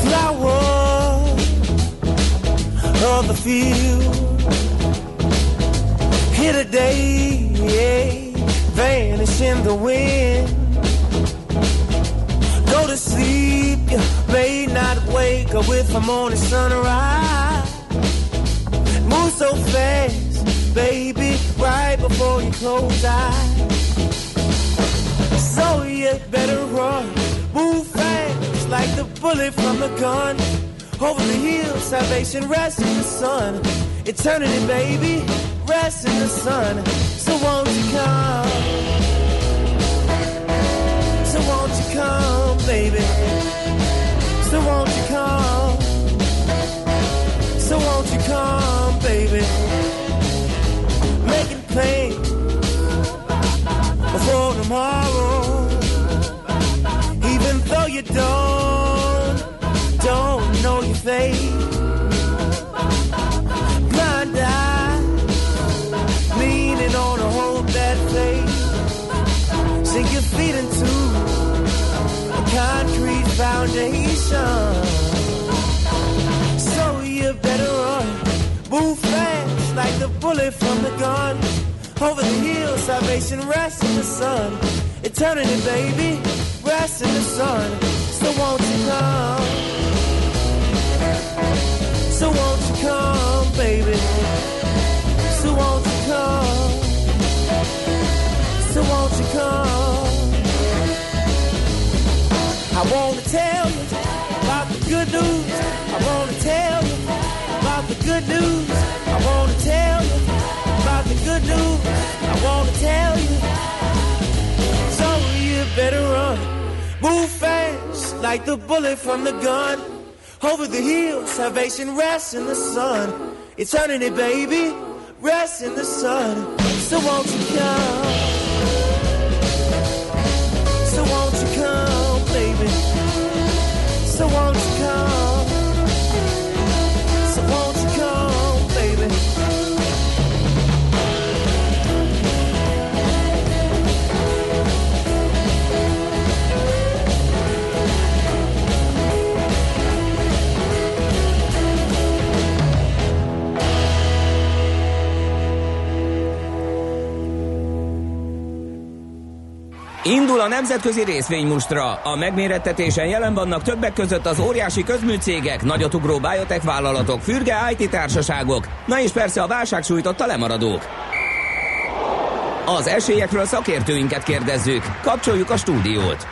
Flower of the field yeah, vanish in the wind. Go to sleep, you may not wake up with the morning sunrise. Move so fast, baby, right before you close eyes. So you better run, move fast like the bullet from the gun. Over the hill, salvation rests in the sun. Eternity, baby, rests in the sun. So won't you come? Foundation. So you better run, move fast like the bullet from the gun. Over the hill, salvation rests in the sun. Eternity, baby, rests in the sun. So won't you come? So won't you come, baby? So won't you come? So won't you come? I wanna tell good news. I wanna tell you about the good news. I wanna tell you about the good news. I wanna tell you. So you better run, move fast like the bullet from the gun. Over the hill, salvation rests in the sun. Eternity, baby, rests in the sun. So won't you come? A nemzetközi részvénymustra. A megmérettetésen jelen vannak többek között az óriási közműcégek, nagyotugró biotech vállalatok, fürge IT társaságok, na és persze a válság sújtotta lemaradók. Az esélyekről szakértőinket kérdezzük. Kapcsoljuk a stúdiót.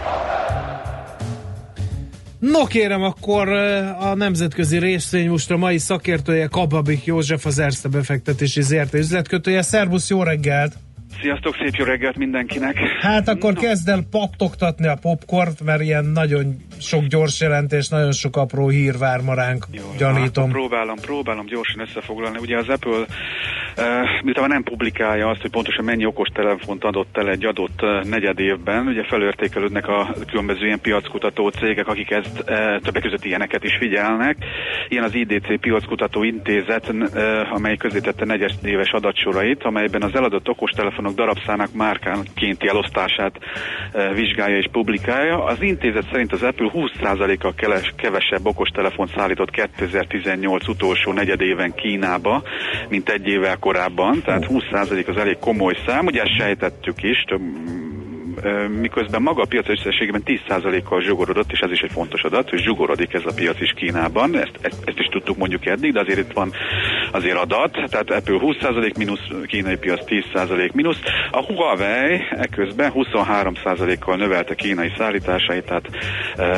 No kérem, akkor eh, a nemzetközi részvénymustra mai szakértője Kababik József, az Erste befektetési ZRT üzletkötője. Szervusz, jó reggelt! Sziasztok, szép jó reggelt mindenkinek! Hát akkor no. kezd el pattogtatni a popcornt, mert ilyen nagyon sok gyors jelentés, nagyon sok apró hír vár ma ránk, Jó, gyanítom. Hát, próbálom, próbálom gyorsan összefoglalni. Ugye az Apple uh, miután nem publikálja azt, hogy pontosan mennyi okos telefont adott el egy adott uh, negyed évben, ugye felértékelődnek a különböző ilyen piackutató cégek, akik ezt uh, többek között ilyeneket is figyelnek. Ilyen az IDC piackutató intézet, uh, amely közítette negyed éves adatsorait, amelyben az eladott okostelefonok darabszának márkánkénti elosztását uh, vizsgálja és publikálja. Az intézet szerint az Apple 20%-kal kevesebb okostelefont szállított 2018 utolsó negyedéven Kínába, mint egy évvel korábban, tehát 20% az elég komoly szám, ugye sejtettük is, több miközben maga a piac összességében 10%-kal zsugorodott, és ez is egy fontos adat, hogy zsugorodik ez a piac is Kínában, ezt, ezt, ezt is tudtuk mondjuk eddig, de azért itt van azért adat, tehát Apple 20% mínusz, kínai piac 10% mínusz. A Huawei eközben 23%-kal növelte kínai szállításait, tehát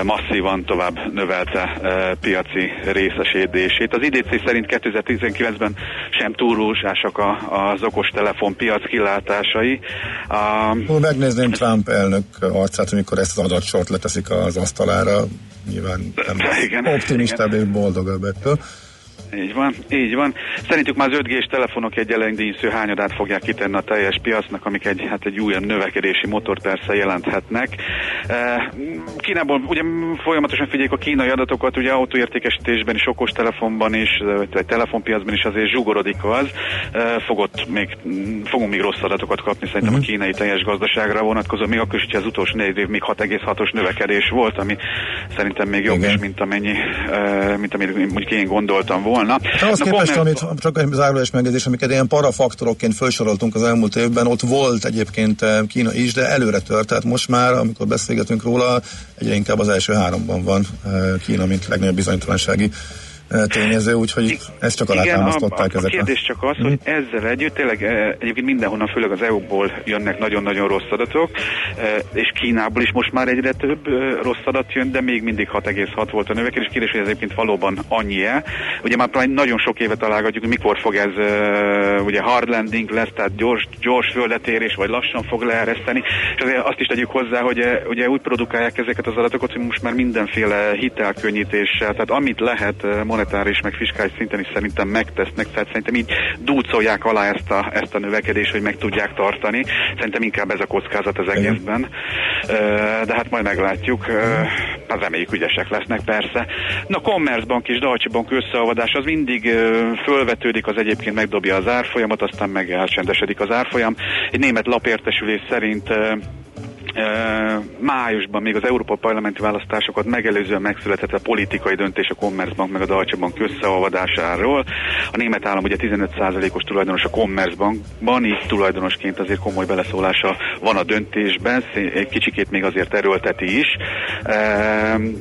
masszívan tovább növelte piaci részesedését. Az IDC szerint 2019-ben sem túlrúsásak az okos telefon piac kilátásai. A, megnézném Trump elnök arcát, amikor ezt az adatsort leteszik az asztalára, nyilván nem igen, optimistább igen. és boldogabb ettől. Így van, így van. Szerintük már az 5G-s telefonok egy elengdínysző hányadát fogják kitenni a teljes piacnak, amik egy, hát egy újabb növekedési motor persze jelenthetnek. E, Kínából ugye folyamatosan figyeljük a kínai adatokat, ugye autóértékesítésben is, okos telefonban is, vagy telefonpiacban is azért zsugorodik az. E, fogott még, fogunk még rossz adatokat kapni szerintem uh-huh. a mhm. kínai teljes gazdaságra vonatkozó, még akkor is, hogy az utolsó négy év még 6,6-os növekedés volt, ami szerintem még jobb Igen. is, mint amennyi, e, mint amit mondjuk én gondoltam volna volna. Hát ahhoz Na, képest, amit csak egy zárójeles megjegyzés, amiket ilyen parafaktorokként felsoroltunk az elmúlt évben, ott volt egyébként eh, Kína is, de előre tört, tehát most már, amikor beszélgetünk róla, egyre inkább az első háromban van eh, Kína, mint legnagyobb bizonytalansági tényező, úgyhogy ezt csak a, alátámasztották a ezek kérdés csak az, hogy ezzel együtt tényleg eh, egyébként mindenhonnan, főleg az EU-ból jönnek nagyon-nagyon rossz adatok, eh, és Kínából is most már egyre több eh, rossz adat jön, de még mindig 6,6 volt a növekedés. Kérdés, hogy ez egyébként valóban annyi-e. Ugye már már nagyon sok éve találgatjuk, hogy mikor fog ez ugye hard landing lesz, tehát gyors, gyors földetérés, vagy lassan fog leereszteni. És azért azt is tegyük hozzá, hogy ugye úgy produkálják ezeket az adatokat, hogy most már mindenféle hitelkönnyítéssel, tehát amit lehet eh, monetáris meg fiskális szinten is szerintem megtesznek, tehát szerintem így dúcolják alá ezt a, ezt a növekedést, hogy meg tudják tartani. Szerintem inkább ez a kockázat az egészben. De hát majd meglátjuk. Hát reméljük ügyesek lesznek persze. Na, Commerzbank és Deutsche Bank összeolvadás az mindig fölvetődik, az egyébként megdobja az árfolyamat, aztán meg elcsendesedik az árfolyam. Egy német lapértesülés szerint májusban még az Európa parlamenti választásokat megelőzően megszületett a politikai döntés a Commerzbank meg a Deutsche Bank összeolvadásáról. A német állam ugye 15%-os tulajdonos a Commerzbankban, így tulajdonosként azért komoly beleszólása van a döntésben, egy kicsikét még azért erőlteti is.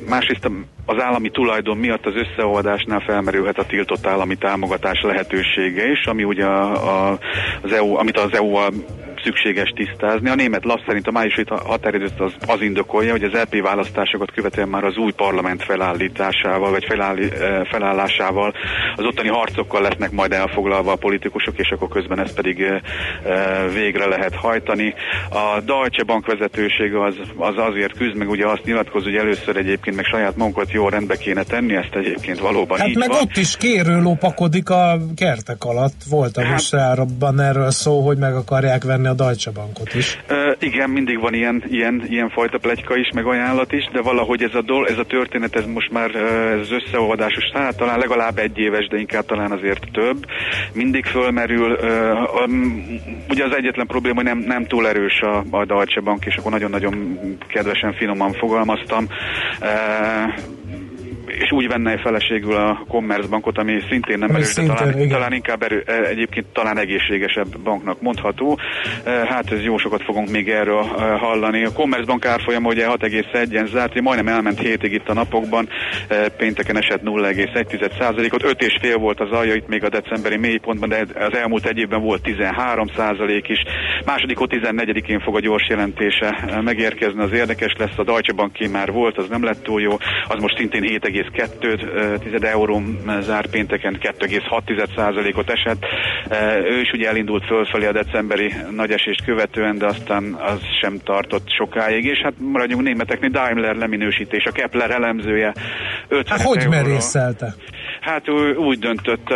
Másrészt az állami tulajdon miatt az összeolvadásnál felmerülhet a tiltott állami támogatás lehetősége is, ami ugye a, a, az EU, amit az EU-val szükséges tisztázni. A német lap szerint a májusi határidőt az, az indokolja, hogy az LP választásokat követően már az új parlament felállításával, vagy felállí, eh, felállásával az ottani harcokkal lesznek majd elfoglalva a politikusok, és akkor közben ezt pedig eh, eh, végre lehet hajtani. A Deutsche Bank vezetősége az, az azért küzd, meg ugye azt nyilatkoz, hogy először egyébként meg saját magunkat jó rendbe kéne tenni, ezt egyébként valóban Hát így meg van. ott is kérő lopakodik a kertek alatt. Volt a hát, erről szó, hogy meg akarják venni a Deutsche Bankot is. Ö, igen, mindig van ilyen, ilyen, ilyen fajta plegyka is, meg ajánlat is, de valahogy ez a, dol, ez a történet, ez most már ez az összeolvadásos, hát talán legalább egy éves, de inkább talán azért több. Mindig fölmerül, ugye az egyetlen probléma, hogy nem, nem túl erős a, a Deutsche Bank, és akkor nagyon-nagyon kedvesen, finoman fogalmaztam. Ö, és úgy venne feleségül a Commerzbankot, ami szintén nem erős, talán, igen. talán inkább erő, e, egyébként talán egészségesebb banknak mondható. E, Hát ez jó sokat fogunk még erről e, hallani. A Commerzbank árfolyama ugye 6,1-en zárt, majdnem elment hétig itt a napokban, pénteken esett 0,1%-ot, 5,5 volt az alja itt még a decemberi mélypontban, de az elmúlt egy évben volt 13% is. Második 14-én fog a gyors jelentése megérkezni, az érdekes lesz, a Deutsche Bank már volt, az nem lett túl jó, az most szintén 7,2 euró zárt pénteken 2,6%-ot esett. Ő is ugye elindult fölfelé a decemberi nagy esést követően, de aztán az sem tartott sokáig, és hát maradjunk németeknél, Daimler leminősítés, a Kepler elemzője 50 Hát hogy merészelte? Hát ő úgy döntött,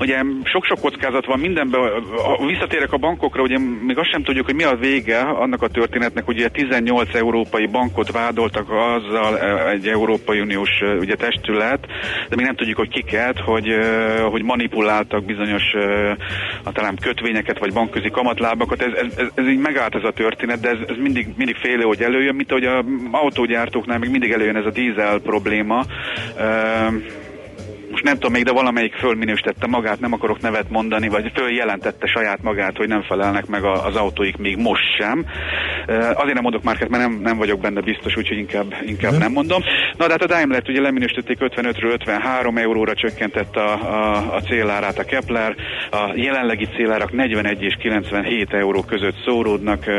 Ugye sok-sok kockázat van mindenben, ha visszatérek a bankokra, ugye még azt sem tudjuk, hogy mi a vége annak a történetnek, hogy ugye 18 európai bankot vádoltak azzal ö, egy Európai Uniós ö, ugye, testület, de még nem tudjuk, hogy kiket, hogy, ö, hogy manipuláltak bizonyos a talán kötvényeket vagy bankközi kamatlábakat. Ez, ez, ez, így megállt ez a történet, de ez, ez mindig, mindig félő, hogy előjön, mint ahogy a autógyártóknál még mindig előjön ez a dízel probléma. Most nem tudom még, de valamelyik fölminősítette magát, nem akarok nevet mondani, vagy följelentette saját magát, hogy nem felelnek meg az autóik még most sem. Azért nem mondok márkát, mert nem, nem vagyok benne biztos, úgyhogy inkább, inkább nem mondom. Na de hát a Daimler ugye leminősítették 55-ről 53 euróra csökkentett a, a, a célárát a Kepler. A jelenlegi célárak 41 és 97 euró között szóródnak, uh,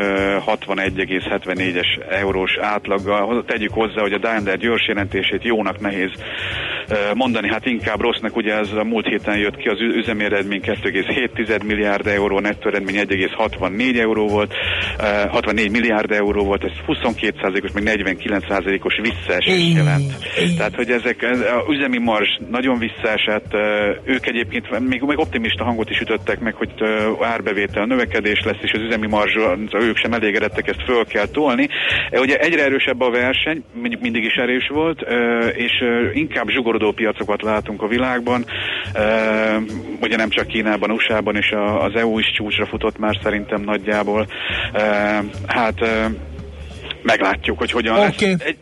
61,74-es eurós átlaggal. Tegyük hozzá, hogy a Daimler gyors jelentését jónak nehéz mondani, hát inkább rossznak, ugye ez a múlt héten jött ki az ü- üzemi eredmény 2,7 milliárd euró, nettó eredmény 1,64 euró volt, uh, 64 milliárd euró volt, ez 22%-os, meg 49%-os visszaesés jelent. Tehát, hogy ezek, ez, a üzemi marzs nagyon visszaesett, uh, ők egyébként még, még optimista hangot is ütöttek meg, hogy uh, árbevétel növekedés lesz, és az üzemi marzs, ők sem elégedettek, ezt föl kell tolni. Ugye egyre erősebb a verseny, mindig is erős volt, és inkább zsugorodó piacokat látunk a világban. Uh, Ugye nem csak Kínában, USA-ban, és a- az EU is csúcsra futott már szerintem nagyjából. Uh, Hát uh, meglátjuk, hogy hogyan Oké. lesz. Egy,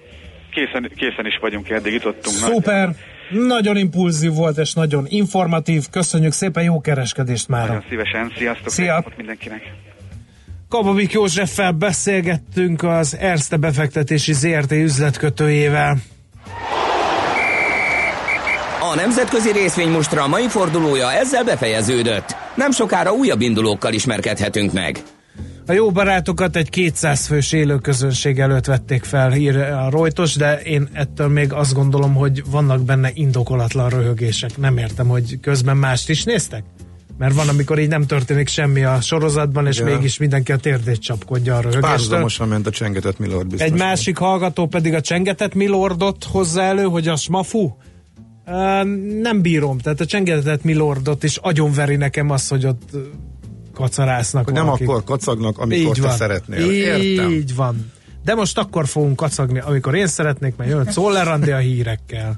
készen, készen is vagyunk, eddig jutottunk. Szuper! Nagyon impulzív volt, és nagyon informatív. Köszönjük szépen, jó kereskedést már. Nagyon szívesen. Sziasztok. Szia. mindenkinek. Kababik Józseffel beszélgettünk az Erste befektetési ZRT üzletkötőjével. A nemzetközi részvénymustra mai fordulója ezzel befejeződött. Nem sokára újabb indulókkal ismerkedhetünk meg. A jó barátokat egy 200 fős élőközönség előtt vették fel, ír a Reuters, de én ettől még azt gondolom, hogy vannak benne indokolatlan röhögések. Nem értem, hogy közben mást is néztek? Mert van, amikor így nem történik semmi a sorozatban, és Igen. mégis mindenki a térdét csapkodja a röhögéstől. Párhuzamosan ment a csengetett Milord biztos. Egy másik hallgató pedig a csengetett Milordot hozza elő, hogy a smafu. Uh, nem bírom, tehát a csengetett Milordot is agyonveri nekem az, hogy ott kacarásznak Hogy nem akkor kacagnak, amikor te szeretnél. Értem. Így van. De most akkor fogunk kacagni, amikor én szeretnék, mert jön Czoller Andi a hírekkel.